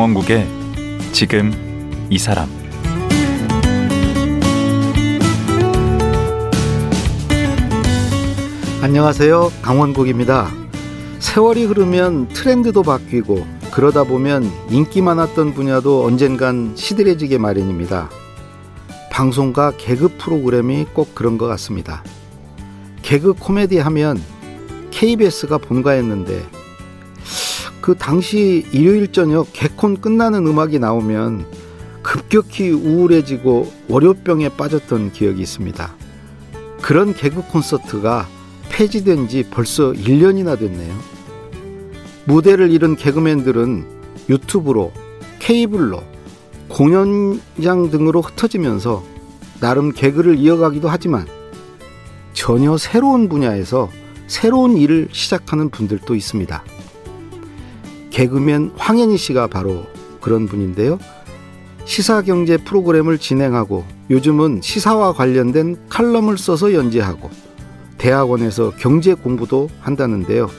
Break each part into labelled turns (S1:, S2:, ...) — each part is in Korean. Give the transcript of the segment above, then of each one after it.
S1: 강원국의 지금 이 사람
S2: 안녕하세요. 강원국입니다. 세월이 흐르면 트렌드도 바뀌고 그러다 보면 인기 많았던 분야도 언젠간 시들해지게 마련입니다. 방송과 개그 프로그램이 꼭 그런 것 같습니다. 개그 코미디 하면 KBS가 본가였는데 그 당시 일요일 저녁 개콘 끝나는 음악이 나오면 급격히 우울해지고 월요병에 빠졌던 기억이 있습니다. 그런 개그 콘서트가 폐지된 지 벌써 1년이나 됐네요. 무대를 잃은 개그맨들은 유튜브로, 케이블로, 공연장 등으로 흩어지면서 나름 개그를 이어가기도 하지만 전혀 새로운 분야에서 새로운 일을 시작하는 분들도 있습니다. 개그맨 황현희 씨가 바로 그런 분인데요. 시사경제 프로그램을 진행하고 요즘은 시사와 관련된 칼럼을 써서 연재하고 대학원에서 경제 공부도 한다는데요.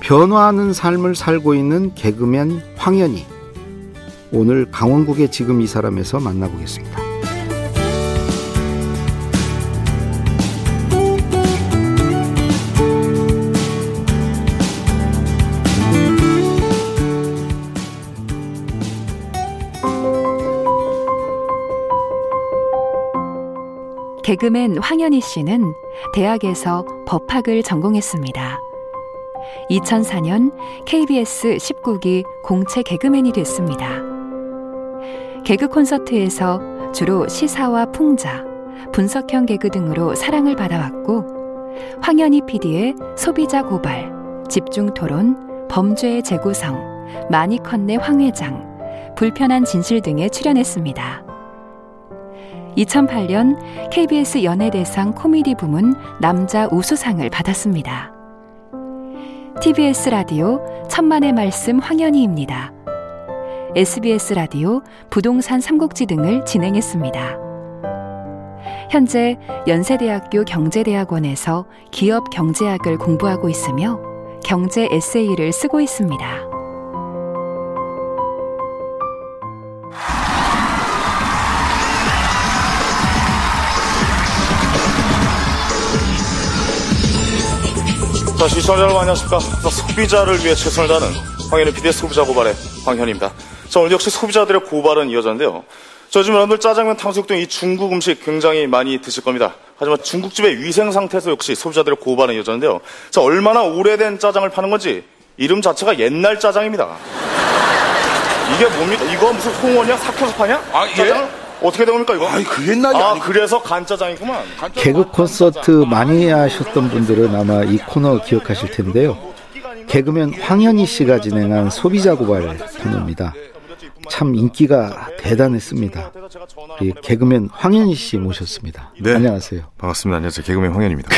S2: 변화하는 삶을 살고 있는 개그맨 황현희. 오늘 강원국의 지금 이 사람에서 만나보겠습니다.
S3: 개그맨 황현희 씨는 대학에서 법학을 전공했습니다. 2004년 KBS 19기 공채 개그맨이 됐습니다. 개그 콘서트에서 주로 시사와 풍자, 분석형 개그 등으로 사랑을 받아왔고 황현희 PD의 소비자 고발, 집중 토론, 범죄의 재구성, 많이 컸네 황 회장, 불편한 진실 등에 출연했습니다. 2008년 KBS 연예대상 코미디 부문 남자 우수상을 받았습니다. TBS 라디오 천만의 말씀 황현희입니다. SBS 라디오 부동산 삼국지 등을 진행했습니다. 현재 연세대학교 경제대학원에서 기업 경제학을 공부하고 있으며 경제 에세이를 쓰고 있습니다.
S4: 자, 시청자 여러분 안녕하십니까. 소비자를 위해 최선을 다하는 황현희 PD의 소비자 고발의 황현입니다. 자, 오늘 역시 소비자들의 고발은 이어졌는데요. 저 요즘 여러분들 짜장면, 탕수육 등 이 중국 음식 굉장히 많이 드실 겁니다. 하지만 중국집의 위생 상태에서 역시 소비자들의 고발은 이어졌는데요. 자, 얼마나 오래된 짜장을 파는 건지 이름 자체가 옛날 짜장입니다. 이게 뭡니까? 이거 무슨 홍원이야? 삭혀서 파냐?
S5: 아, 예?
S4: 짜장을? 어떻게 된 겁니까, 이거?
S5: 아이, 그 옛날이
S4: 아,
S5: 아니
S4: 그래서 간짜장이구만.
S2: 개그 콘서트 많이 하셨던 분들은 아마 이 코너 기억하실 텐데요. 개그맨 황현희 씨가 진행한 소비자 고발 코너입니다. 참 인기가 대단했습니다. 우리 개그맨 황현희 씨 모셨습니다.
S4: 네.
S2: 안녕하세요.
S4: 반갑습니다. 안녕하세요. 개그맨 황현입니다.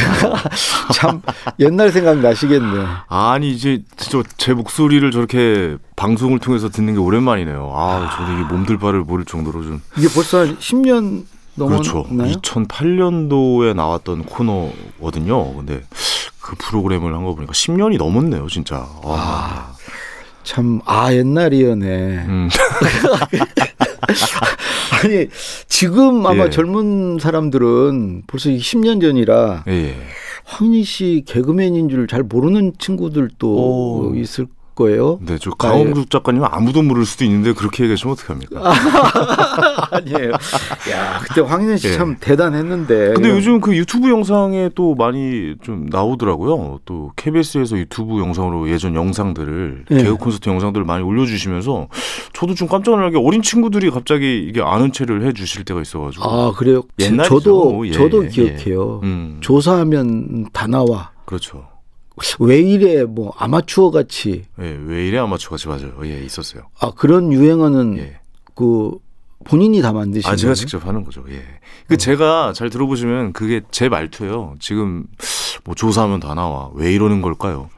S2: 참 옛날 생각 나시겠네.
S4: 아니 이제 진짜 제 목소리를 저렇게 방송을 통해서 듣는 게 오랜만이네요. 아, 저도 이게 몸둘 바를 모를 정도로 좀
S2: 이게 벌써 한 10년
S4: 그렇죠.
S2: 넘었나요?
S4: 2008년도에 나왔던 코너거든요. 근데 그 프로그램을 한 거 보니까 10년이 넘었네요, 진짜. 아,
S2: 참, 아, 옛날이었네.
S4: 음.
S2: 아니, 지금 아마
S4: 예.
S2: 젊은 사람들은 벌써 10년 전이라
S4: 예, 예.
S2: 황희 씨 개그맨인 줄 잘 모르는 친구들도
S4: 오.
S2: 있을 거예요.
S4: 네, 저 강원국 작가님 아무도 모를 수도 있는데 그렇게 얘기하시면 어떡합니까?
S2: 아니에요. 야, 그때 황희 씨
S4: 예.
S2: 참 대단했는데.
S4: 근데 요즘 그 유튜브 영상에 또 많이 좀 나오더라고요. 또 KBS에서 유튜브 영상으로 예전 영상들을
S2: 예.
S4: 개그 콘서트 영상들을 많이 올려주시면서 저도 좀 깜짝 놀라게 어린 친구들이 갑자기 이게 아는 체를 해주실 때가 있어가지고.
S2: 아, 그래요.
S4: 옛날이죠.
S2: 저도
S4: 예,
S2: 저도
S4: 예,
S2: 기억해요.
S4: 음,
S2: 조사하면 다 나와.
S4: 그렇죠.
S2: 왜 이래 뭐 아마추어 같이
S4: 예, 왜 이래 아마추어 같이 맞아요. 예, 있었어요.
S2: 아 그런 유행어는
S4: 예.
S2: 그 본인이 다 만드신
S4: 아, 제가
S2: 거예요?
S4: 직접 하는 거죠. 예. 그 제가 잘 들어보시면 그게 제 말투예요. 지금 뭐 조사하면 다 나와. 왜 이러는 걸까요?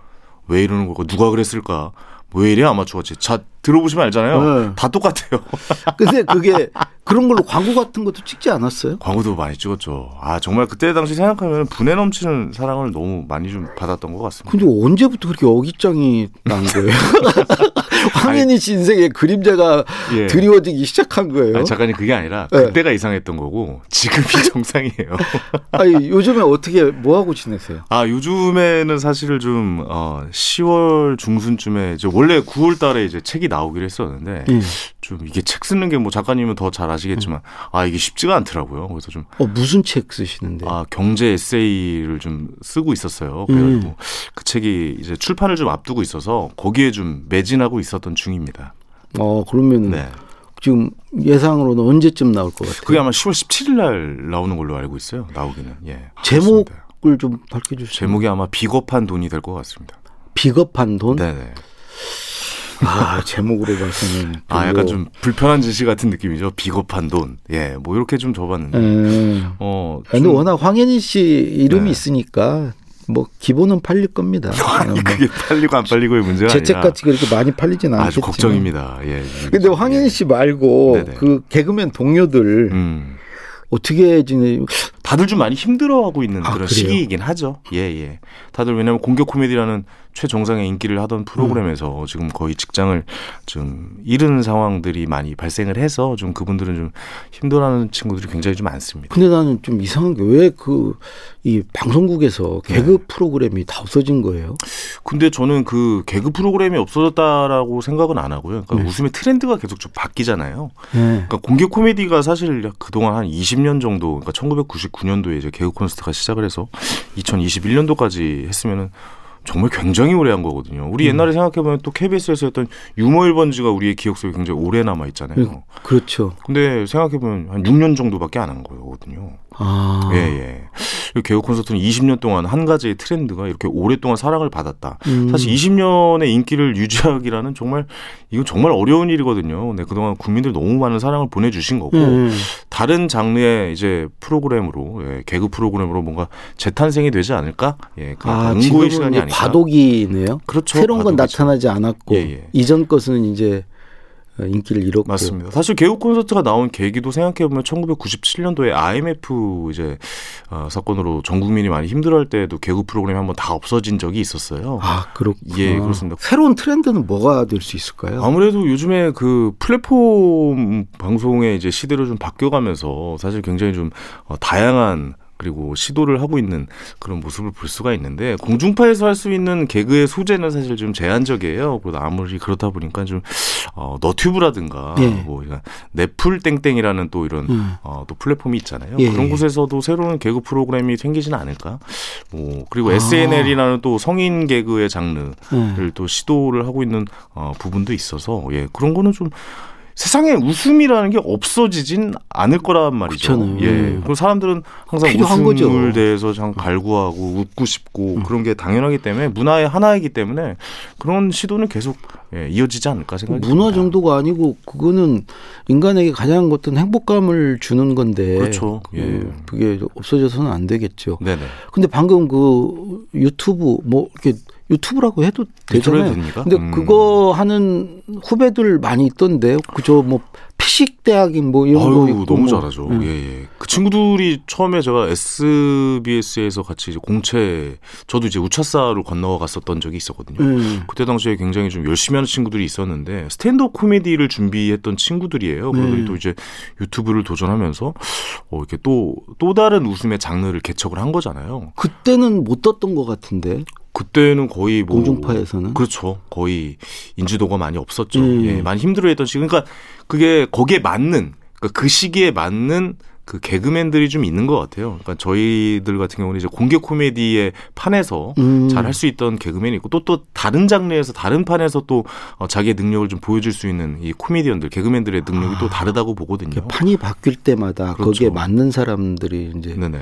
S4: 왜 이러는 걸까? 누가 그랬을까? 뭐왜 이래 아마추어 같이. 자, 들어보시면 알잖아요.
S2: 네.
S4: 다 똑같아요.
S2: 근데 그게 그런 걸로 광고 같은 것도 찍지 않았어요?
S4: 광고도 많이 찍었죠. 아, 정말 그때 당시 생각하면 분에 넘치는 사랑을 너무 많이 좀 받았던 것 같습니다.
S2: 근데 언제부터 그렇게 어깃장이 난 거예요? 황현희 씨 인생에 그림자가
S4: 예.
S2: 드리워지기 시작한 거예요.
S4: 아니, 작가님 그게 아니라
S2: 네.
S4: 그때가 이상했던 거고 지금이 정상이에요.
S2: 아니, 요즘에 어떻게 뭐 하고 지내세요?
S4: 아 요즘에는 사실을 좀 어, 10월 중순쯤에 이제 원래 9월 달에 이제 책이 나오기로 했었는데
S2: 예.
S4: 좀 이게 책 쓰는 게 뭐 작가님은 더 잘 아시겠지만 아 이게 쉽지가 않더라고요. 그래서 좀
S2: 어, 무슨 책 쓰시는데?
S4: 아, 경제 에세이를 좀 쓰고 있었어요. 그래가지고 그 책이 이제 출판을 좀 앞두고 있어서 거기에 좀 매진하고 있었던 중입니다.
S2: 어, 그러면
S4: 네.
S2: 지금 예상으로는 언제쯤 나올 것 같아요?
S4: 그게 아마 10월 17일 날 나오는 걸로 알고 있어요. 나오기는. 예.
S2: 제목을
S4: 그렇습니다.
S2: 좀 밝혀주세요.
S4: 제목이 아마 비겁한 돈이 될 것 같습니다.
S2: 비겁한 돈?
S4: 네네.
S2: 아, 제목으로 봐서는.
S4: 아,
S2: 별로.
S4: 약간 좀 불편한 짓이 같은 느낌이죠. 비겁한 돈. 예, 뭐 이렇게 좀 적었는데.
S2: 음.
S4: 어,
S2: 근데
S4: 좀-
S2: 워낙 황현희 씨 이름이
S4: 네.
S2: 있으니까 뭐 기본은 팔릴 겁니다.
S4: 아니,
S2: 뭐
S4: 그게 팔리고 안 팔리고의 문제가
S2: 제책
S4: 아니라
S2: 같이 그렇게 많이 팔리진 않겠지만.
S4: 아주 걱정입니다. 예.
S2: 근데 황현희 씨 말고
S4: 네네.
S2: 그 개그맨 동료들
S4: 음.
S2: 어떻게 지내?
S4: 다들 좀 많이 힘들어하고 있는
S2: 아,
S4: 그런
S2: 그래요?
S4: 시기이긴 하죠. 예, 예. 다들 왜냐하면 공격 코미디라는 최정상의 인기를 하던 프로그램에서 지금 거의 직장을 좀 잃은 상황들이 많이 발생을 해서 좀 그분들은 좀 힘들어하는 친구들이 굉장히 좀 많습니다.
S2: 근데 나는 좀 이상한 게 왜 그 이 방송국에서 개그
S4: 네.
S2: 프로그램이 다 없어진 거예요?
S4: 근데 저는 그 개그 프로그램이 없어졌다라고 생각은 안 하고요. 그러니까
S2: 네.
S4: 웃음의 트렌드가 계속 좀 바뀌잖아요.
S2: 네.
S4: 그러니까 공개 코미디가 사실 그동안 한 20년 정도, 그러니까 1999 년도에 이제 개그 콘서트가 시작을 해서 2021년도까지 했으면은 정말 굉장히 오래 한 거거든요. 우리 옛날에 생각해보면 또 KBS에서 했던 유머 1번지가 우리의 기억 속에 굉장히 오래 남아 있잖아요.
S2: 그렇죠.
S4: 근데 생각해보면 한 6년 정도밖에 안 한 거거든요.
S2: 아.
S4: 예, 예. 이 개그 콘서트는 20년 동안 한 가지의 트렌드가 이렇게 오랫동안 사랑을 받았다.
S2: 음.
S4: 사실 20년의 인기를 유지하기라는 정말 이건 정말 어려운 일이거든요. 네, 그동안 국민들 너무 많은 사랑을 보내주신 거고
S2: 음.
S4: 다른 장르의 이제 프로그램으로 예, 개그 프로그램으로 뭔가 재탄생이 되지 않을까? 예, 그
S2: 아, 지금은
S4: 시간이 아닐까?
S2: 과도기네요.
S4: 그렇죠.
S2: 새로운 건
S4: 과도기죠.
S2: 나타나지 않았고
S4: 예, 예.
S2: 이전 것은 이제 어, 인기를 잃었고.
S4: 맞습니다. 사실 개그 콘서트가 나온 계기도 생각해 보면 1997년도에 IMF 이제 어, 사건으로 전 국민이 많이 힘들어할 때도 개그 프로그램이 한번 다 없어진 적이 있었어요.
S2: 아, 그렇구나.
S4: 예, 그렇습니다.
S2: 새로운 트렌드는 뭐가 될 수 있을까요?
S4: 아무래도 요즘에 그 플랫폼 방송의 이제 시대로 좀 바뀌어가면서 사실 굉장히 좀 어, 다양한 그리고 시도를 하고 있는 그런 모습을 볼 수가 있는데 공중파에서 할 수 있는 개그의 소재는 사실 좀 제한적이에요. 그래도 아무리 그렇다 보니까 좀 어, 너튜브라든가
S2: 예.
S4: 뭐 넷플 땡땡이라는 또 이런
S2: 음.
S4: 어, 또 플랫폼이 있잖아요.
S2: 예,
S4: 그런
S2: 예.
S4: 곳에서도 새로운 개그 프로그램이 생기지는 않을까. 뭐 그리고
S2: 아.
S4: SNL이라는 또 성인 개그의 장르
S2: 네.
S4: 를또 시도를 하고 있는 어, 부분도 있어서 예 그런 거는 좀 세상에 웃음이라는 게 없어지진 않을 거란 말이죠.
S2: 그렇잖아요.
S4: 예. 그리고 사람들은 항상 웃음을
S2: 거죠. 음.
S4: 대해서 참 갈구하고 웃고 싶고 그런 게 당연하기 때문에 문화의 하나이기 때문에 그런 시도는 계속 예, 이어지지 않을까 생각이
S2: 문화
S4: 듭니다.
S2: 정도가 아니고 그거는 인간에게 가장 어떤 행복감을 주는 건데
S4: 그렇죠. 예.
S2: 그, 그게 없어져서는 안 되겠죠.
S4: 네네.
S2: 근데 방금 그 유튜브 뭐 이렇게 유튜브라고 해도 되잖아요. 근데
S4: 음.
S2: 그거 하는 후배들 많이 있던데 그저 뭐 피식 대학인 뭐 이런 거
S4: 아유,
S2: 있고
S4: 너무
S2: 뭐.
S4: 잘하죠.
S2: 음.
S4: 예, 예. 그 친구들이 처음에 제가 SBS에서 같이 이제 공채, 저도 이제 우차사로 건너가 갔었던 적이 있었거든요.
S2: 음.
S4: 그때 당시에 굉장히 좀 열심히 하는 친구들이 있었는데 스탠드업 코미디를 준비했던 친구들이에요. 그러더니
S2: 네.
S4: 또 이제 유튜브를 도전하면서 어, 이렇게 또, 또 다른 웃음의 장르를 개척을 한 거잖아요.
S2: 그때는 못 떴던 것 같은데
S4: 그때는 거의 뭐
S2: 공중파에서는
S4: 그렇죠. 거의 인지도가 많이 없었죠.
S2: 음.
S4: 예, 많이 힘들어했던 시기. 그러니까 그게 거기에 맞는 그러니까 그 시기에 맞는 그 개그맨들이 좀 있는 것 같아요. 그러니까 저희들 같은 경우는 이제 공개 코미디의 판에서
S2: 음.
S4: 잘할 수 있던 개그맨이 있고 또또 다른 장르에서 다른 판에서 또 어, 자기의 능력을 좀 보여줄 수 있는 이 코미디언들 개그맨들의 능력이 또 다르다고 보거든요.
S2: 그 판이 바뀔 때마다
S4: 그렇죠.
S2: 거기에 맞는 사람들이 이제
S4: 네네.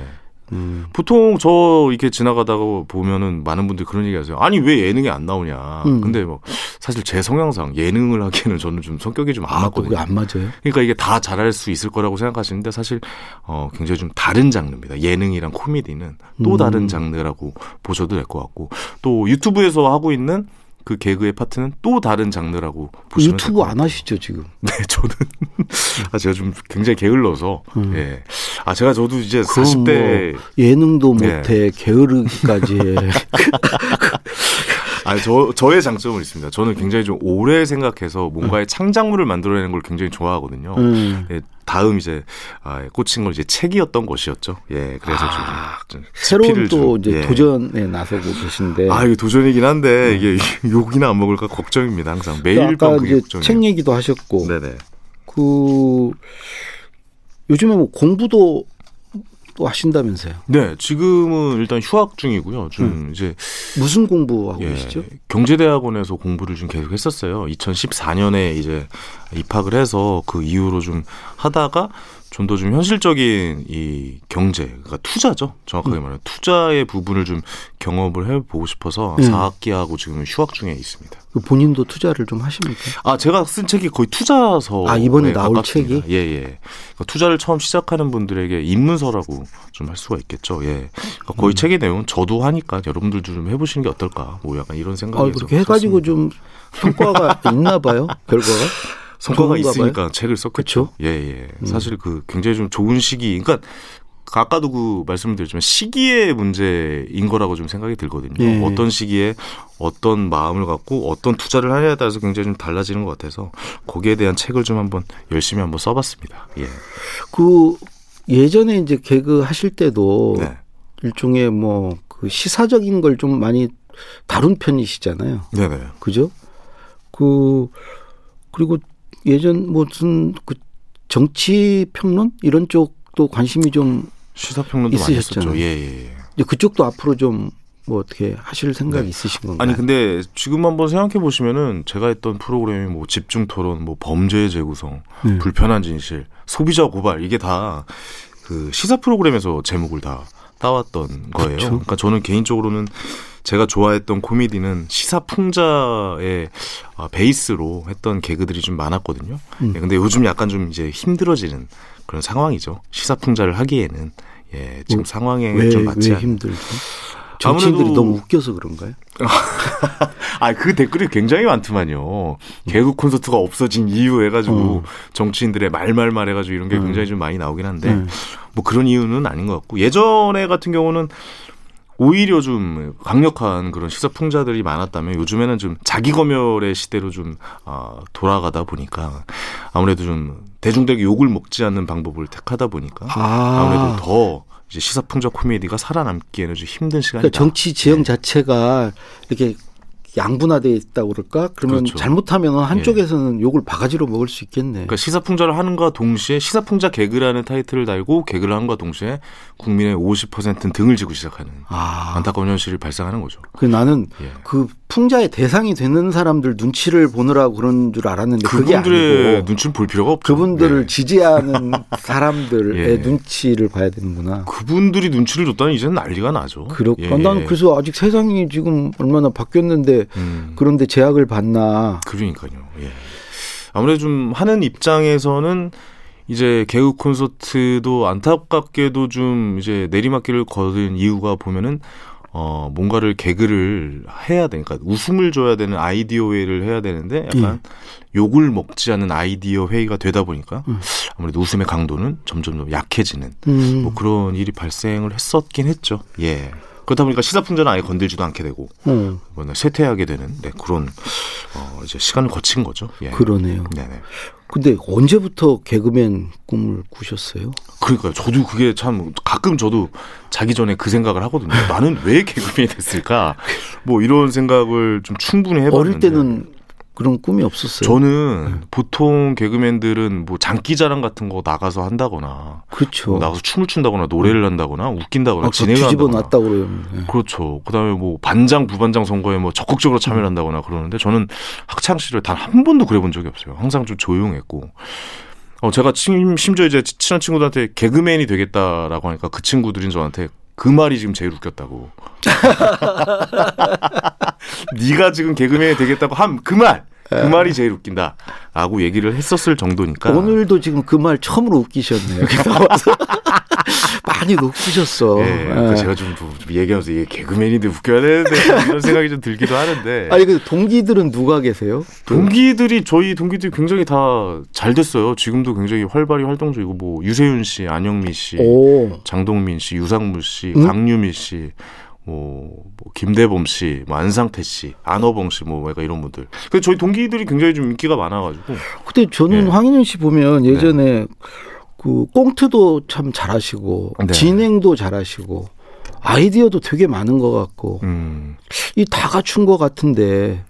S2: 음.
S4: 보통 저 이렇게 지나가다가 보면은 많은 분들이 그런 얘기 하세요. 아니 왜 예능에 안 나오냐.
S2: 음.
S4: 근데 뭐 사실 제 성향상 예능을 하기에는 저는 좀 성격이 좀안
S2: 아,
S4: 맞거든요.
S2: 안 맞아요?
S4: 그러니까 이게 다 잘할 수 있을 거라고 생각하시는데 사실 어 굉장히 좀 다른 장르입니다. 예능이랑 코미디는 또
S2: 음.
S4: 다른 장르라고 보셔도 될 것 같고 또 유튜브에서 하고 있는 그 개그의 파트는 또 다른 장르라고 보시면
S2: 유튜브
S4: 될것
S2: 안 하시죠 지금?
S4: 네, 저는 아 제가 좀 굉장히 게을러서
S2: 음.
S4: 예. 아 제가 저도 이제
S2: 그럼
S4: 40대
S2: 뭐 예능도
S4: 네.
S2: 못해 게으르기까지 해.
S4: 아, 저 저의 장점은 있습니다. 저는 굉장히 좀 오래 생각해서 뭔가의 창작물을 만들어내는 걸 굉장히 좋아하거든요.
S2: 음.
S4: 예, 다음 이제 아, 꽂힌 건 이제 책이었던 것이었죠. 예, 그래서 좀,
S2: 아,
S4: 좀
S2: 새로운
S4: 스피를
S2: 또
S4: 좀,
S2: 이제
S4: 예.
S2: 도전에 나서고 계신데.
S4: 아, 이게 도전이긴 한데 이게 욕이나 안 먹을까 걱정입니다. 항상 매일
S2: 음. 아까
S4: 밤 그게 걱정이에요.
S2: 책 얘기도 하셨고,
S4: 네네.
S2: 그 요즘에 뭐 공부도 또 하신다면서요?
S4: 네, 지금은 일단 휴학 중이고요. 좀
S2: 음.
S4: 이제
S2: 무슨 공부하고
S4: 예,
S2: 계시죠?
S4: 경제대학원에서 공부를 좀 계속 했었어요. 2014년에 이제 입학을 해서 그 이후로 좀 하다가 좀더좀 현실적인 이 경제, 그러니까 투자죠. 정확하게 말하면 투자의 부분을 좀 경험을 해보고 싶어서
S2: 음.
S4: 4학기하고 지금 휴학 중에 있습니다.
S2: 그 본인도 투자를 좀 하십니까?
S4: 아, 제가 쓴 책이 거의 투자서.
S2: 아, 이번에 나올 책이?
S4: 예, 예. 그러니까 투자를 처음 시작하는 분들에게 입문서라고 좀 할 수가 있겠죠. 예. 그러니까 거의
S2: 음.
S4: 책의 내용은 저도 하니까 여러분들도 좀 해보시는 게 어떨까. 뭐 약간 이런 생각이
S2: 아, 그렇게 해가지고 좀 성과가 있나 봐요, 결과가.
S4: 성과가 있으니까
S2: 봐요?
S4: 책을 썼겠죠. 예, 예.
S2: 음.
S4: 사실 그 굉장히 좀 좋은 시기. 그러니까 아까도 그 말씀드렸지만 시기의 문제인 거라고 좀 생각이 들거든요.
S2: 예.
S4: 어떤 시기에 어떤 마음을 갖고 어떤 투자를 하냐에 따라서 굉장히 좀 달라지는 것 같아서 거기에 대한 책을 좀 한번 열심히 한번 써봤습니다. 예.
S2: 그 예전에 이제 개그 하실 때도
S4: 네.
S2: 일종의 뭐 그 시사적인 걸 좀 많이 다룬 편이시잖아요.
S4: 네네.
S2: 그죠? 그 그리고 예전 무슨 그 정치 평론 이런 쪽도 관심이 좀
S4: 시사 평론도 많이
S2: 있으셨잖아요.
S4: 했었죠. 예, 예. 예.
S2: 그쪽도 앞으로 좀 뭐 어떻게 하실 생각 이 있으신 건가요?
S4: 네. 아니 근데 지금 한번 생각해 보시면은 제가 했던 프로그램이 뭐 집중 토론, 뭐 범죄 재구성,
S2: 네.
S4: 불편한 진실, 소비자 고발 이게 다 그 시사 프로그램에서 제목을 다 따왔던 거예요.
S2: 그쵸.
S4: 그러니까 저는 개인적으로는 제가 좋아했던 코미디는 시사 풍자의 아, 베이스로 했던 개그들이 좀 많았거든요.
S2: 음.
S4: 예, 근데 요즘 약간 좀 이제 힘들어지는 그런 상황이죠. 시사 풍자를 하기에는 예, 지금
S2: 뭐,
S4: 상황에
S2: 왜,
S4: 좀 맞지
S2: 왜
S4: 않.
S2: 힘들죠? 정치인들이
S4: 아무래도-
S2: 너무 웃겨서 그런가요?
S4: 아, 그 댓글이 굉장히 많더만요. 개그 콘서트가 없어진 이유 해가지고
S2: 어.
S4: 정치인들의 말말말 해가지고 이런 게
S2: 음.
S4: 굉장히 좀 많이 나오긴 한데
S2: 네.
S4: 뭐 그런 이유는 아닌 것 같고 예전에 같은 경우는 오히려 좀 강력한 그런 시사 풍자들이 많았다면 요즘에는 좀 자기 검열의 시대로 좀 아, 돌아가다 보니까 아무래도 좀 대중들에게 욕을 먹지 않는 방법을 택하다 보니까
S2: 아,
S4: 아무래도 더 이제 시사 풍자 코미디가 살아남기에는 좀 힘든 시간이다.
S2: 그러니까 정치 지형
S4: 네.
S2: 자체가 이렇게 양분화돼 있다고 그럴까? 그러면
S4: 그렇죠.
S2: 잘못하면 한쪽에서는 욕을 바가지로 먹을 수 있겠네.
S4: 그러니까 시사풍자를 하는과 동시에 시사풍자 개그라는 타이틀을 달고 개그를 하는과 동시에 국민의 50%는 등을 지고 시작하는
S2: 아,
S4: 안타까운 현실이 발생하는 거죠.
S2: 그 나는
S4: 예.
S2: 그 풍자의 대상이 되는 사람들 눈치를 보느라고 그런 줄 알았는데
S4: 그분들의
S2: 아니고
S4: 눈치는 볼 필요가 없죠.
S2: 그분들을
S4: 네.
S2: 지지하는 사람들의
S4: 예.
S2: 눈치를 봐야 되는구나.
S4: 그분들이 눈치를 줬다는 이제는 난리가 나죠.
S2: 그렇고
S4: 예.
S2: 나는 그래서 아직 세상이 지금 얼마나 바뀌었는데
S4: 음,
S2: 그런데 제약을 받나.
S4: 그러니까요. 예. 아무래도 좀 하는 입장에서는 이제 개그 콘서트도 안타깝게도 좀 이제 내리막길을 거둔 이유가 보면은 어 뭔가를 개그를 해야 되니까 웃음을 줘야 되는 아이디어 회의를 해야 되는데 약간 욕을 먹지 않는 아이디어 회의가 되다 보니까
S2: 음.
S4: 아무래도 웃음의 강도는 점점 더 약해지는
S2: 음.
S4: 뭐 그런 일이 발생을 했었긴 했죠. 예. 그러다 보니까 시사풍자는 아예 건들지도 않게 되고
S2: 어,
S4: 뭐냐 쇠퇴하게 되는 네, 그런 어 이제 시간을 거친 거죠. 예.
S2: 그러네요.
S4: 네네.
S2: 근데 언제부터 개그맨 꿈을 꾸셨어요?
S4: 그러니까요. 저도 그게 참 가끔 저도 자기 전에 그 생각을 하거든요. 나는 왜 개그맨이 됐을까? 뭐 이런 생각을 좀 충분히 해봤는데
S2: 어릴 때는 그런 꿈이 없었어요.
S4: 저는 보통 개그맨들은 뭐 장기자랑 같은 거 나가서 한다거나
S2: 그렇죠.
S4: 뭐 나가서 춤을 춘다거나 노래를 한다거나 웃긴다거나
S2: 아까
S4: 진행을
S2: 뒤집어 놨다고 그러면. 예.
S4: 그렇죠. 그다음에 뭐 반장 부반장 선거에 뭐 적극적으로 참여를 한다거나 그러는데 저는 학창 시절 단 한 번도 그래본 적이 없어요. 항상 좀 조용했고. 어 제가 심, 심지어 이제 친한 친구들한테 개그맨이 되겠다라고 하니까 그 친구들이 저한테 그 말이 지금 제일 웃겼다고. 네가 지금 개그맨이 되겠다고 한 그 말. 그 말이 제일 웃긴다라고 얘기를 했었을 정도니까
S2: 오늘도 지금 그 말 처음으로 웃기셨네요. 많이 웃기셨어.
S4: 예,
S2: 예.
S4: 제가 좀, 좀 얘기하면서 이게 개그맨인데 웃겨야 되는데 이런 생각이 좀 들기도 하는데
S2: 아니 그 동기들은 누가 계세요?
S4: 동기들이 저희 동기들이 굉장히 다 잘 됐어요. 지금도 굉장히 활발히 활동적이고 뭐 유세윤 씨, 안영미 씨,
S2: 오.
S4: 장동민 씨, 유상무 씨,
S2: 음?
S4: 강유미 씨, 뭐, 뭐 김대범 씨, 뭐 안상태 씨, 안어봉 씨, 뭐 약간 이런 분들. 그 저희 동기들이 굉장히 좀 인기가 많아가지고.
S2: 근데 저는
S4: 예.
S2: 황인현 씨 보면 예전에 그 꽁트도 참 잘하시고
S4: 네.
S2: 진행도 잘하시고 아이디어도 되게 많은 것 같고
S4: 음.
S2: 이다 갖춘 것 같은데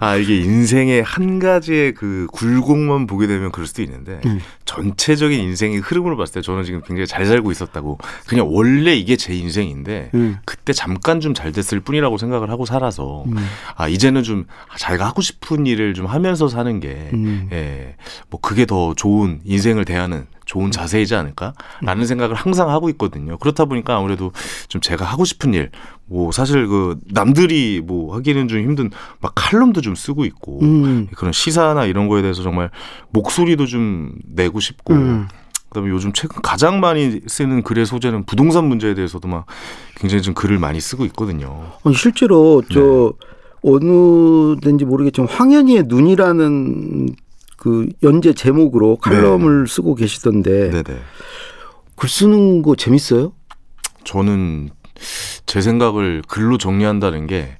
S4: 아 이게 인생의 한 가지의 그 굴곡만 보게 되면 그럴 수도 있는데
S2: 음.
S4: 전체적인 인생의 흐름으로 봤을 때 저는 지금 굉장히 잘 살고 있었다고 그냥 원래 이게 제 인생인데
S2: 음.
S4: 그때 잠깐 좀 잘 됐을 뿐이라고 생각을 하고 살아서
S2: 음.
S4: 아 이제는 좀 자기가 하고 싶은 일을 좀 하면서 사는 게
S2: 음.
S4: 예, 뭐 그게 더 좋은 인생을 대하는 좋은 자세이지 않을까라는 생각을 항상 하고 있거든요. 그렇다 보니까 아무래도 좀 제가 하고 싶은 일, 뭐 사실 그 남들이 뭐 하기는 좀 힘든 막 칼럼도 좀 쓰고 있고
S2: 음.
S4: 그런 시사나 이런 거에 대해서 정말 목소리도 좀 내고 싶고
S2: 음.
S4: 그다음에 요즘 최근 가장 많이 쓰는 글의 소재는 부동산 문제에 대해서도 막 굉장히 좀 글을 많이 쓰고 있거든요.
S2: 실제로 저
S4: 네.
S2: 어느 데인지 모르겠지만 황현희의 눈이라는 그 연재 제목으로 칼럼을 쓰고 계시던데
S4: 네네.
S2: 글 쓰는 거 재밌어요?
S4: 저는 제 생각을 글로 정리한다는 게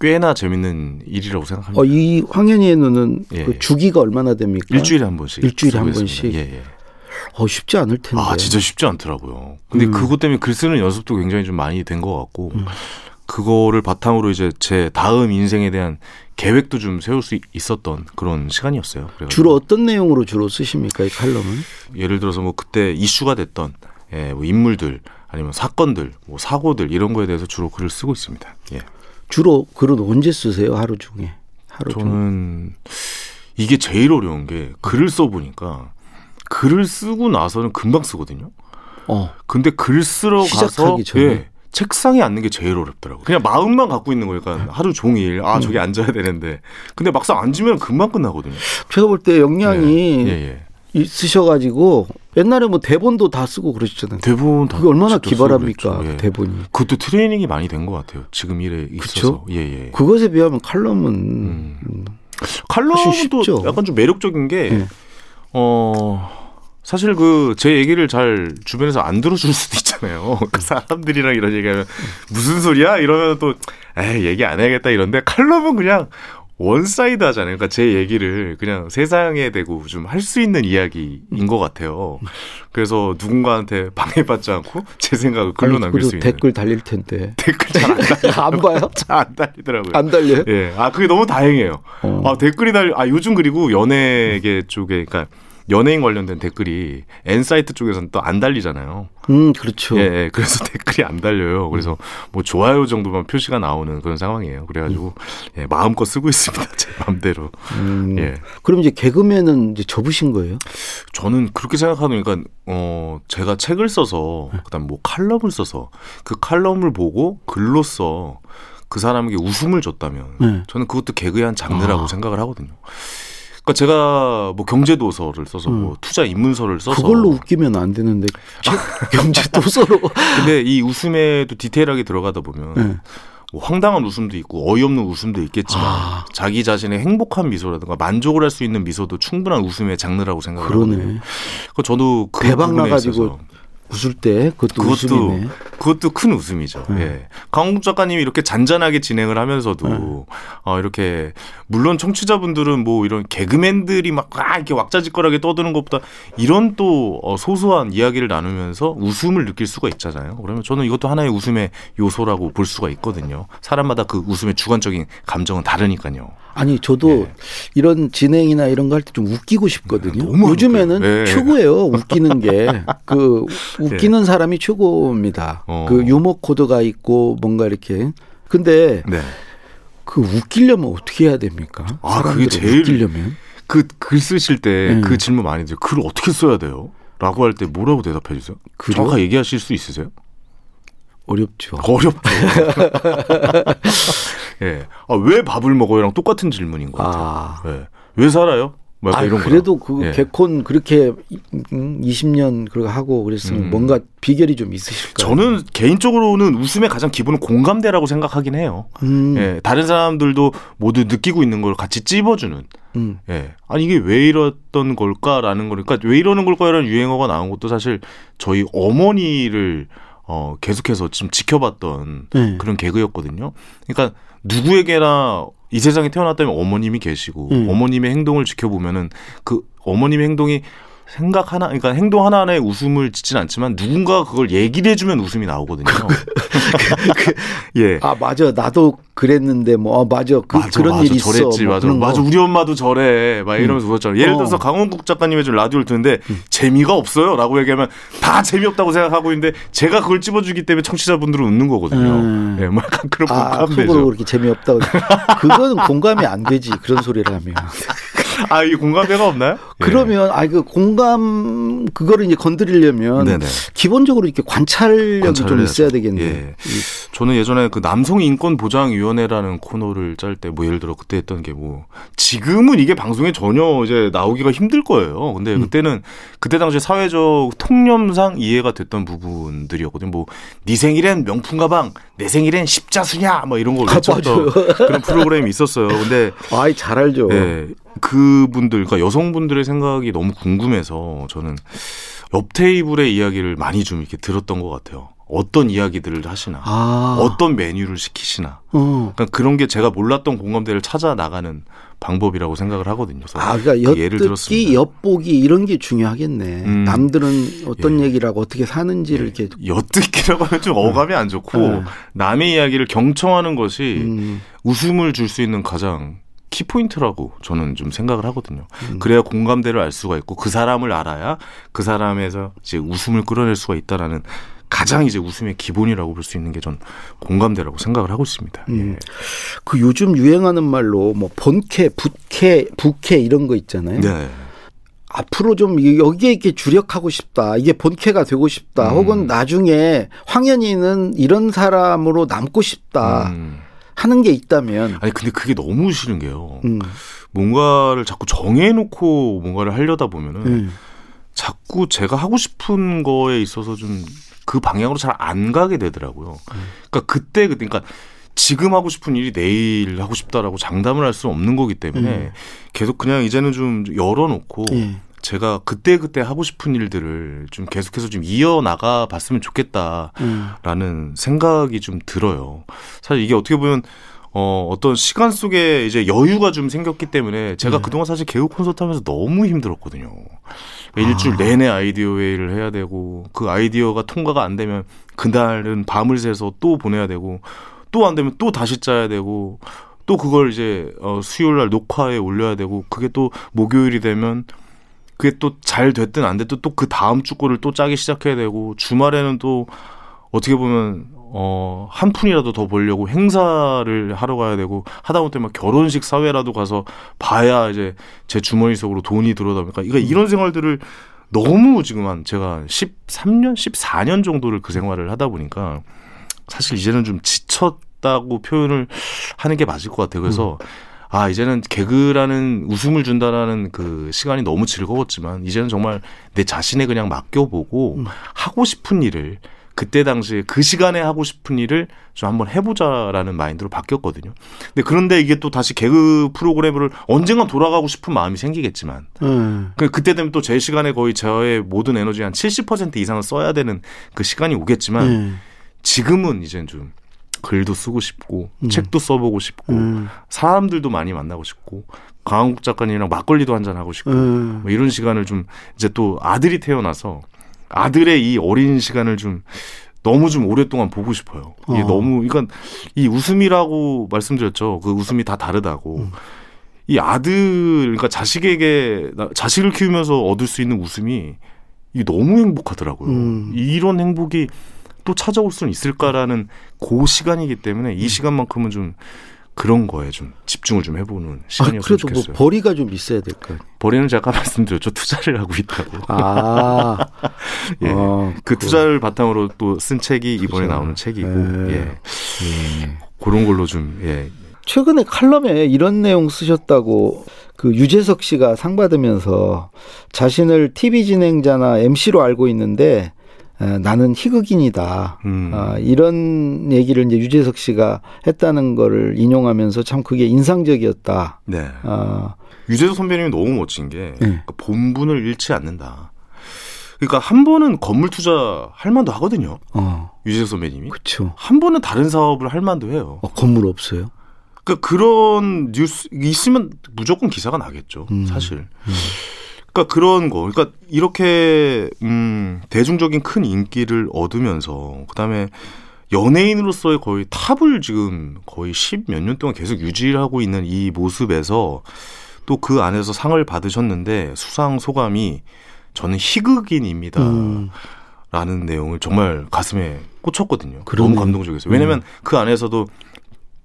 S4: 꽤나 재밌는 일이라고 생각합니다.
S2: 어, 이 황현희의 눈은
S4: 예,
S2: 그
S4: 예.
S2: 주기가 얼마나 됩니까?
S4: 일주일에 한 번씩.
S2: 일주일에 한. 번씩?
S4: 예, 예.
S2: 어, 쉽지 않을 텐데.
S4: 아, 진짜 쉽지 않더라고요. 근데
S2: 음.
S4: 그것 때문에 글 쓰는 연습도 굉장히 좀 많이 된 것 같고,
S2: 음.
S4: 그거를 바탕으로 이제 제 다음 인생에 대한 계획도 좀 세울 수 있었던 그런 시간이었어요. 그래가지고
S2: 주로 어떤 내용으로 주로 쓰십니까 이 칼럼은?
S4: 예를 들어서 뭐 그때 이슈가 됐던 예, 뭐 인물들 아니면 사건들, 뭐 사고들 이런 거에 대해서 주로 글을 쓰고 있습니다. 예.
S2: 주로 글은 언제 쓰세요 하루 중에? 하루 중에.
S4: 저는 이게 제일 어려운 게 글을 써 보니까 글을 쓰고 나서는 금방 쓰거든요.
S2: 어.
S4: 근데 글 쓰러 가서
S2: 전에?
S4: 예, 책상에 앉는 게 제일 어렵더라고요. 그냥 마음만 갖고 있는 거니까
S2: 네.
S4: 하루 종일 아
S2: 음.
S4: 저기 앉아야 되는데 근데 막상 앉으면 금방 끝나거든요.
S2: 제가 볼 때 역량이
S4: 예, 예.
S2: 있으셔가지고 옛날에 뭐 대본도 다 쓰고 그러셨잖아요.
S4: 대부분 다
S2: 그게 얼마나 기발합니까.
S4: 예.
S2: 대본이.
S4: 그것도 트레이닝이 많이 된 것 같아요. 지금 일에 있어서.
S2: 그쵸?
S4: 예, 예.
S2: 그것에 비하면 칼럼은
S4: 음.
S2: 음. 쉽죠.
S4: 약간 좀 매력적인 게
S2: 예.
S4: 어. 사실 그 제 얘기를 잘 주변에서 안 들어줄 수도 있잖아요. 그 사람들이랑 이런 얘기하면 무슨 소리야 이러면 또 에이 얘기 안 해야겠다 이런데 칼럼은 그냥 one side 하잖아요. 그러니까 제 얘기를 그냥 세상에 대고 좀 할 수 있는 이야기인 것 같아요. 그래서 누군가한테 방해받지 않고 제 생각을 글로
S2: 아니,
S4: 남길 수 있는
S2: 댓글 달릴 텐데
S4: 댓글 잘 안
S2: 안 봐요?
S4: 잘 안 달리더라고요.
S2: 안 달려요?
S4: 예, 아 그게 너무 다행이에요.
S2: 어.
S4: 아 댓글이 달려. 아 요즘 그리고 연예계 쪽에 그러니까 연예인 관련된 댓글이 N 사이트 쪽에서는 또 안 달리잖아요.
S2: 음 그렇죠.
S4: 예, 예, 그래서 댓글이 안 달려요. 그래서 뭐 좋아요 정도만 표시가 나오는 그런 상황이에요. 그래가지고 예, 마음껏 쓰고 있습니다. 제 마음대로.
S2: 음.
S4: 예,
S2: 그럼 이제 개그맨은 이제 접으신 거예요?
S4: 저는 그렇게 생각하니까 어 제가 책을 써서 그다음 뭐 칼럼을 써서 그 칼럼을 보고 글로써 그 사람에게 웃음을 줬다면
S2: 네.
S4: 저는 그것도 개그의 한 장르라고
S2: 아.
S4: 생각을 하거든요. 그러니까 제가 뭐 경제 도서를 써서 뭐 투자 입문서를 써서
S2: 음. 그걸로 웃기면 안 되는데 책, 경제 도서로.
S4: 근데 이 웃음에도 디테일하게 들어가다 보면
S2: 네.
S4: 뭐 황당한 웃음도 있고 어이없는 웃음도 있겠지만
S2: 아.
S4: 자기 자신의 행복한 미소라든가 만족을 할 수 있는 미소도 충분한 웃음의 장르라고 생각을 하거든요.
S2: 그러네.
S4: 그 저도 그
S2: 대박 나가지고 웃을 때 그것도,
S4: 그것도
S2: 웃음이네.
S4: 그것도 큰 웃음이죠.
S2: 네.
S4: 예. 강국 작가님이 이렇게 잔잔하게 진행을 하면서도
S2: 네.
S4: 어 이렇게 물론 청취자분들은 뭐 이런 개그맨들이 막 와, 이렇게 왁자지껄하게 떠드는 것보다 이런 또 어, 소소한 이야기를 나누면서 웃음을 느낄 수가 있잖아요. 그러면 저는 이것도 하나의 웃음의 요소라고 볼 수가 있거든요. 사람마다 그 웃음의 주관적인 감정은 다르니까요.
S2: 아니 저도
S4: 예.
S2: 이런 진행이나 이런 거 할 때 좀 웃기고 싶거든요.
S4: 안
S2: 요즘에는.
S4: 예.
S2: 최고예요. 웃기는 게 그 웃기는 사람이 최고입니다.
S4: 어.
S2: 그 유머 코드가 있고 뭔가 이렇게. 근데
S4: 네.
S2: 그 웃기려면 어떻게 해야 됩니까?
S4: 아, 그게 제일-
S2: 웃기려면
S4: 그 글 쓰실 때
S2: 음.
S4: 그 질문 많이 드요 글을 어떻게 써야 돼요? 라고 할 때 뭐라고 대답해 주세요?
S2: 글이요?
S4: 정확하게 얘기하실 수 있으세요?
S2: 어렵죠.
S4: 어렵죠. 예. 아, 왜 밥을 먹어요랑 똑같은 질문인 것 같아요.
S2: 아.
S4: 예. 왜 살아요? 뭐
S2: 아,
S4: 이런
S2: 그래도
S4: 거랑.
S2: 그
S4: 예.
S2: 개콘 그렇게 음, 20년 그렇게 하고 그랬으면
S4: 음.
S2: 뭔가 비결이 좀 있으실까요?
S4: 저는 개인적으로는 웃음의 가장 기본은 공감대라고 생각하긴 해요.
S2: 음,
S4: 예. 다른 사람들도 모두 느끼고 있는 걸 같이 찝어주는.
S2: 음.
S4: 예. 아니 이게 왜 이랬던 걸까라는 거니까 왜 이러는 걸까라는 유행어가 나온 것도 사실 저희 어머니를 어, 계속해서 지금 지켜봤던
S2: 네.
S4: 그런 개그였거든요. 그러니까 누구에게나 이 세상에 태어났다면 어머님이 계시고
S2: 음.
S4: 어머님의 행동을 지켜보면은 그 어머님의 행동이 생각 하나, 그러니까 행동 하나하나에 웃음을 짓진 않지만 누군가 그걸 얘기를 해주면 웃음이 나오거든요. 예.
S2: 아 맞아 나도 그랬는데 뭐 아, 맞아 그,
S4: 맞아,
S2: 런
S4: 맞아,
S2: 일이 있어
S4: 저랬지,
S2: 뭐
S4: 맞아,
S2: 그런 거.
S4: 맞아. 우리 엄마도 저래, 막 이러면서 웃었잖아요. 예를
S2: 어. 음.
S4: 들어서 강원국 작가님의 좀 라디오를 듣는데 재미가 없어요 라고 얘기하면 다 재미없다고 생각하고 있는데 제가 그걸 찝어주기 때문에 청취자분들은 웃는 거거든요.
S2: 음.
S4: 예, 뭐 약간 그런
S2: 아,
S4: 공감되죠.
S2: 속으로 그렇게 재미없다고. 그거는 공감이 안 되지. 그런 소리를 하면.
S4: 아, 이 공감대가 없나요? 예.
S2: 그러면, 아, 그 공감, 그거를 이제 건드리려면
S4: 네네.
S2: 기본적으로 이렇게 관찰력이
S4: 관찰을
S2: 좀
S4: 해야죠.
S2: 있어야 되겠네.
S4: 예. 저는 예전에 그 남성 인권 보장 위원회라는 코너를 짤 때 뭐 예를 들어 그때 했던 게 뭐 지금은 이게 방송에 전혀 이제 나오기가 힘들 거예요. 근데
S2: 음.
S4: 그때는 그때 당시에 사회적 통념상 이해가 됐던 부분들이었거든요. 뭐 네 생일엔 명품 가방, 내 생일엔 십자수냐 뭐 이런 걸
S2: 아,
S4: 외쳤던
S2: 맞아요.
S4: 그런 프로그램이 있었어요. 근데
S2: 아이, 잘 알죠.
S4: 예, 그분들, 그러니까 여성분들의 생각이 너무 궁금해서 저는 옆 테이블의 이야기를 많이 좀 이렇게 들었던 것 같아요. 어떤 이야기들을 하시나,
S2: 아.
S4: 어떤 메뉴를 시키시나.
S2: 어.
S4: 그러니까 그런 게 제가 몰랐던 공감대를 찾아 나가는 방법이라고 생각을 하거든요.
S2: 아, 그러니까
S4: 그 예를
S2: 엿듣기,
S4: 들었습니다.
S2: 엿보기 이런 게 중요하겠네.
S4: 음.
S2: 남들은 어떤
S4: 예.
S2: 얘기를 하고 어떻게 사는지를 이렇게.
S4: 엿듣기라고 하면 좀 어감이 안 좋고
S2: 네.
S4: 남의 이야기를 경청하는 것이
S2: 음.
S4: 웃음을 줄 수 있는 가장 키포인트라고 저는 좀 생각을 하거든요.
S2: 음.
S4: 그래야 공감대를 알 수가 있고 그 사람을 알아야 그 사람에서 이제 웃음을 끌어낼 수가 있다라는 가장 이제 웃음의 기본이라고 볼 수 있는 게 전 공감대라고 생각을 하고 있습니다.
S2: 음. 그 요즘 유행하는 말로 뭐 본캐, 붓캐, 부캐 이런 거 있잖아요.
S4: 네.
S2: 앞으로 좀 이- 여기에 이렇게 주력하고 싶다. 이게 본캐가 되고 싶다.
S4: 음.
S2: 혹은 나중에 황현이는 이런 사람으로 남고 싶다.
S4: 음.
S2: 하는 게 있다면.
S4: 아니 근데 그게 너무 싫은 게요.
S2: 음.
S4: 뭔가를 자꾸 정해놓고 뭔가를 하려다 보면은
S2: 음.
S4: 자꾸 제가 하고 싶은 거에 있어서 좀 그 방향으로 잘 안 가게 되더라고요. 그러니까 그때 그때 그러니까 지금 하고 싶은 일이 내일 하고 싶다라고 장담을 할 수는 없는 거기 때문에
S2: 음.
S4: 계속 그냥 이제는 좀 열어놓고
S2: 예.
S4: 제가 그때 그때 하고 싶은 일들을 좀 계속해서 좀 이어 나가 봤으면 좋겠다.
S2: 음.
S4: 라는 생각이 좀 들어요. 사실 이게 어떻게 보면 어, 어떤 시간 속에 이제 여유가 좀 생겼기 때문에 제가
S2: 네.
S4: 그동안 사실 개그 콘서트 하면서 너무 힘들었거든요. 일주일 내내 아이디어 회의를 해야 되고 그 아이디어가 통과가 안 되면 그날은 밤을 새서 또 보내야 되고 또 안 되면 또 다시 짜야 되고 또 그걸 이제 어, 수요일 날 녹화에 올려야 되고 그게 또 목요일이 되면 그게 또 잘 됐든 안 됐든 또 그 다음 주 거를 또 짜기 시작해야 되고 주말에는 또 어떻게 보면 어, 한 푼이라도 더 벌려고 행사를 하러 가야 되고 하다못해 막 결혼식 사회라도 가서 봐야 이제 제 주머니 속으로 돈이 들어오다 보니까 이거 이런 생활들을 너무 지금 한 제가 13년, 14년 정도를 그 생활을 하다 보니까 사실 이제는 좀 지쳤다고 표현을 하는 게 맞을 것 같아요. 그래서 아, 이제는 개그라는 웃음을 준다라는 그 시간이 너무 즐거웠지만 이제는 정말 내 자신에 그냥 맡겨보고
S2: 음.
S4: 하고 싶은 일을 그때 당시에 그 시간에 하고 싶은 일을 좀 한번 해보자라는 마인드로 바뀌었거든요. 근데 그런데 이게 또 다시 개그 프로그램을 언젠간 돌아가고 싶은 마음이 생기겠지만
S2: 음.
S4: 그 그때 되면 또 제 시간에 거의 저의 모든 에너지 한 70% 이상을 써야 되는 그 시간이 오겠지만
S2: 음.
S4: 지금은 이젠 좀 글도 쓰고 싶고
S2: 음.
S4: 책도 써보고 싶고
S2: 음.
S4: 사람들도 많이 만나고 싶고 강한국 작가님이랑 막걸리도 한잔 하고 싶고
S2: 음.
S4: 뭐 이런 시간을 좀 이제 또 아들이 태어나서 아들의 이 어린 시간을 좀 너무 좀 오랫동안 보고 싶어요. 이게
S2: 어.
S4: 너무 이건 이 웃음이라고 말씀드렸죠. 그 웃음이 다 다르다고.
S2: 음.
S4: 이 아들 그러니까 자식에게 나- 자식을 키우면서 얻을 수 있는 웃음이 이 너무 행복하더라고요.
S2: 음.
S4: 이런 행복이 또 찾아올 수는 있을까라는 그 시간이기 때문에
S2: 음.
S4: 이 시간만큼은 좀 그런 거에 좀 집중을 좀 해보는
S2: 아,
S4: 시간이었으면
S2: 그래도 뭐
S4: 좋겠어요.
S2: 벌이가 좀 있어야 될 거 아니에요.
S4: 버리는 제가 말씀드렸죠. 투자를 하고 있다고.
S2: 아.
S4: 예.
S2: 어,
S4: 그 투자를 바탕으로 또 쓴 책이 이번에
S2: 투자.
S4: 나오는 책이고,
S2: 예.
S4: 예.
S2: 예.
S4: 그런 걸로 좀, 예.
S2: 최근에 칼럼에 이런 내용 쓰셨다고 그 유재석 씨가 상 받으면서 자신을 TV 진행자나 MC로 알고 있는데 에, 나는 희극인이다.
S4: 음.
S2: 아, 이런 얘기를 이제 유재석 씨가 했다는 거를 인용하면서 참 그게 인상적이었다.
S4: 네.
S2: 아,
S4: 유재석 선배님이 너무 멋진 게,
S2: 예.
S4: 그러니까 본분을 잃지 않는다. 그러니까 한 번은 건물 투자 할 만도 하거든요.
S2: 어,
S4: 유재석 선배님이.
S2: 그렇죠.
S4: 한 번은 다른 사업을 할 만도 해요.
S2: 어, 건물 없어요.
S4: 그러니까 그런 뉴스 있으면 무조건 기사가 나겠죠.
S2: 음.
S4: 사실. 그러니까 그런 거. 그러니까 이렇게 음 대중적인 큰 인기를 얻으면서 그다음에 연예인으로서의 거의 탑을 지금 거의 십 몇 년 동안 계속 유지하고 있는 이 모습에서 또 그 안에서 상을 받으셨는데 수상 소감이 저는 희극인입니다.
S2: 음.
S4: 라는 내용을 정말 가슴에 꽂혔거든요.
S2: 그러네.
S4: 너무 감동적이었어요. 왜냐면 그 안에서도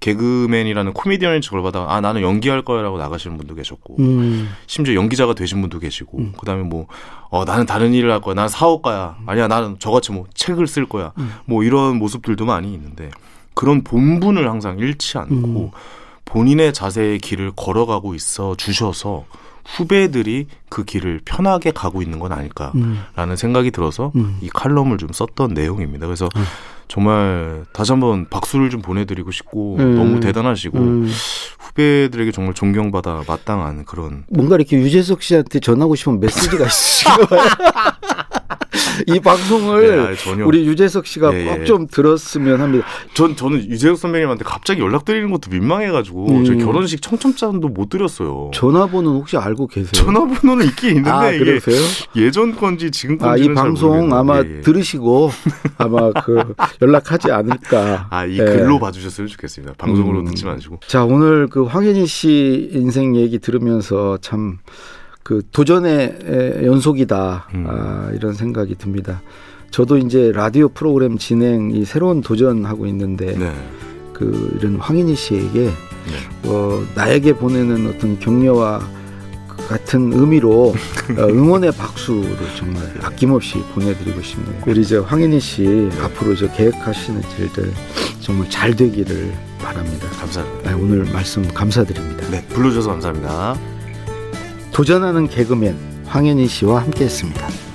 S4: 개그맨이라는 코미디언인 척을 받아 아 나는 연기할 거야라고 나가시는 분도 계셨고
S2: 음.
S4: 심지어 연기자가 되신 분도 계시고 그다음에 뭐 어, 나는 다른 일을 할 거야 나는 사업 가야 아니야 나는 저같이 뭐 책을 쓸 거야 뭐 이런 모습들도 많이 있는데 그런 본분을 항상 잃지 않고 본인의 자세의 길을 걸어가고 있어 주셔서 후배들이 그 길을 편하게 가고 있는 건 아닐까라는 생각이 들어서
S2: 음.
S4: 이 칼럼을 좀 썼던 내용입니다. 그래서 정말 다시 한번 박수를 좀 보내드리고 싶고
S2: 음.
S4: 너무 대단하시고
S2: 음.
S4: 후배들에게 정말 존경받아 마땅한 그런
S2: 뭔가 이렇게 유재석 씨한테 전하고 싶은 메시지가 있으신가 봐요. 이 방송을
S4: 네.
S2: 우리 유재석 씨가
S4: 예, 예.
S2: 꼭좀 들었으면 합니다.
S4: 전 저는 유재석 선배님한테 갑자기 연락드리는 것도 민망해가지고
S2: 음.
S4: 저 결혼식 청첩장도 못 드렸어요.
S2: 전화번호는 혹시 알고 계세요?
S4: 전화번호는 있긴 있는데
S2: 아,
S4: 이게
S2: 그러세요?
S4: 예전 건지 지금
S2: 아,
S4: 건지는 이잘
S2: 방송 아마
S4: 예, 예.
S2: 들으시고 아마 그 연락하지 않을까.
S4: 아, 이
S2: 예.
S4: 글로 봐주셨으면 좋겠습니다. 방송으로
S2: 음.
S4: 듣지 마시고.
S2: 자, 오늘 그 황현희 씨 인생 얘기 들으면서 참 그 도전의 에, 연속이다.
S4: 음.
S2: 아, 이런 생각이 듭니다. 저도 이제 라디오 프로그램 진행 이 새로운 도전하고 있는데
S4: 네.
S2: 그 이런 황인희 씨에게
S4: 네.
S2: 어, 나에게 보내는 어떤 격려와 그 같은 의미로 어, 응원의 박수를 정말 아낌없이 보내드리고 싶네요. 우리 저 황인희 씨 앞으로 저 계획하시는 일들 정말 잘 되기를 바랍니다.
S4: 감사합니다.
S2: 아, 오늘 말씀 감사드립니다.
S4: 네, 불러주셔서 감사합니다.
S2: 도전하는 개그맨 황현희 씨와 함께했습니다.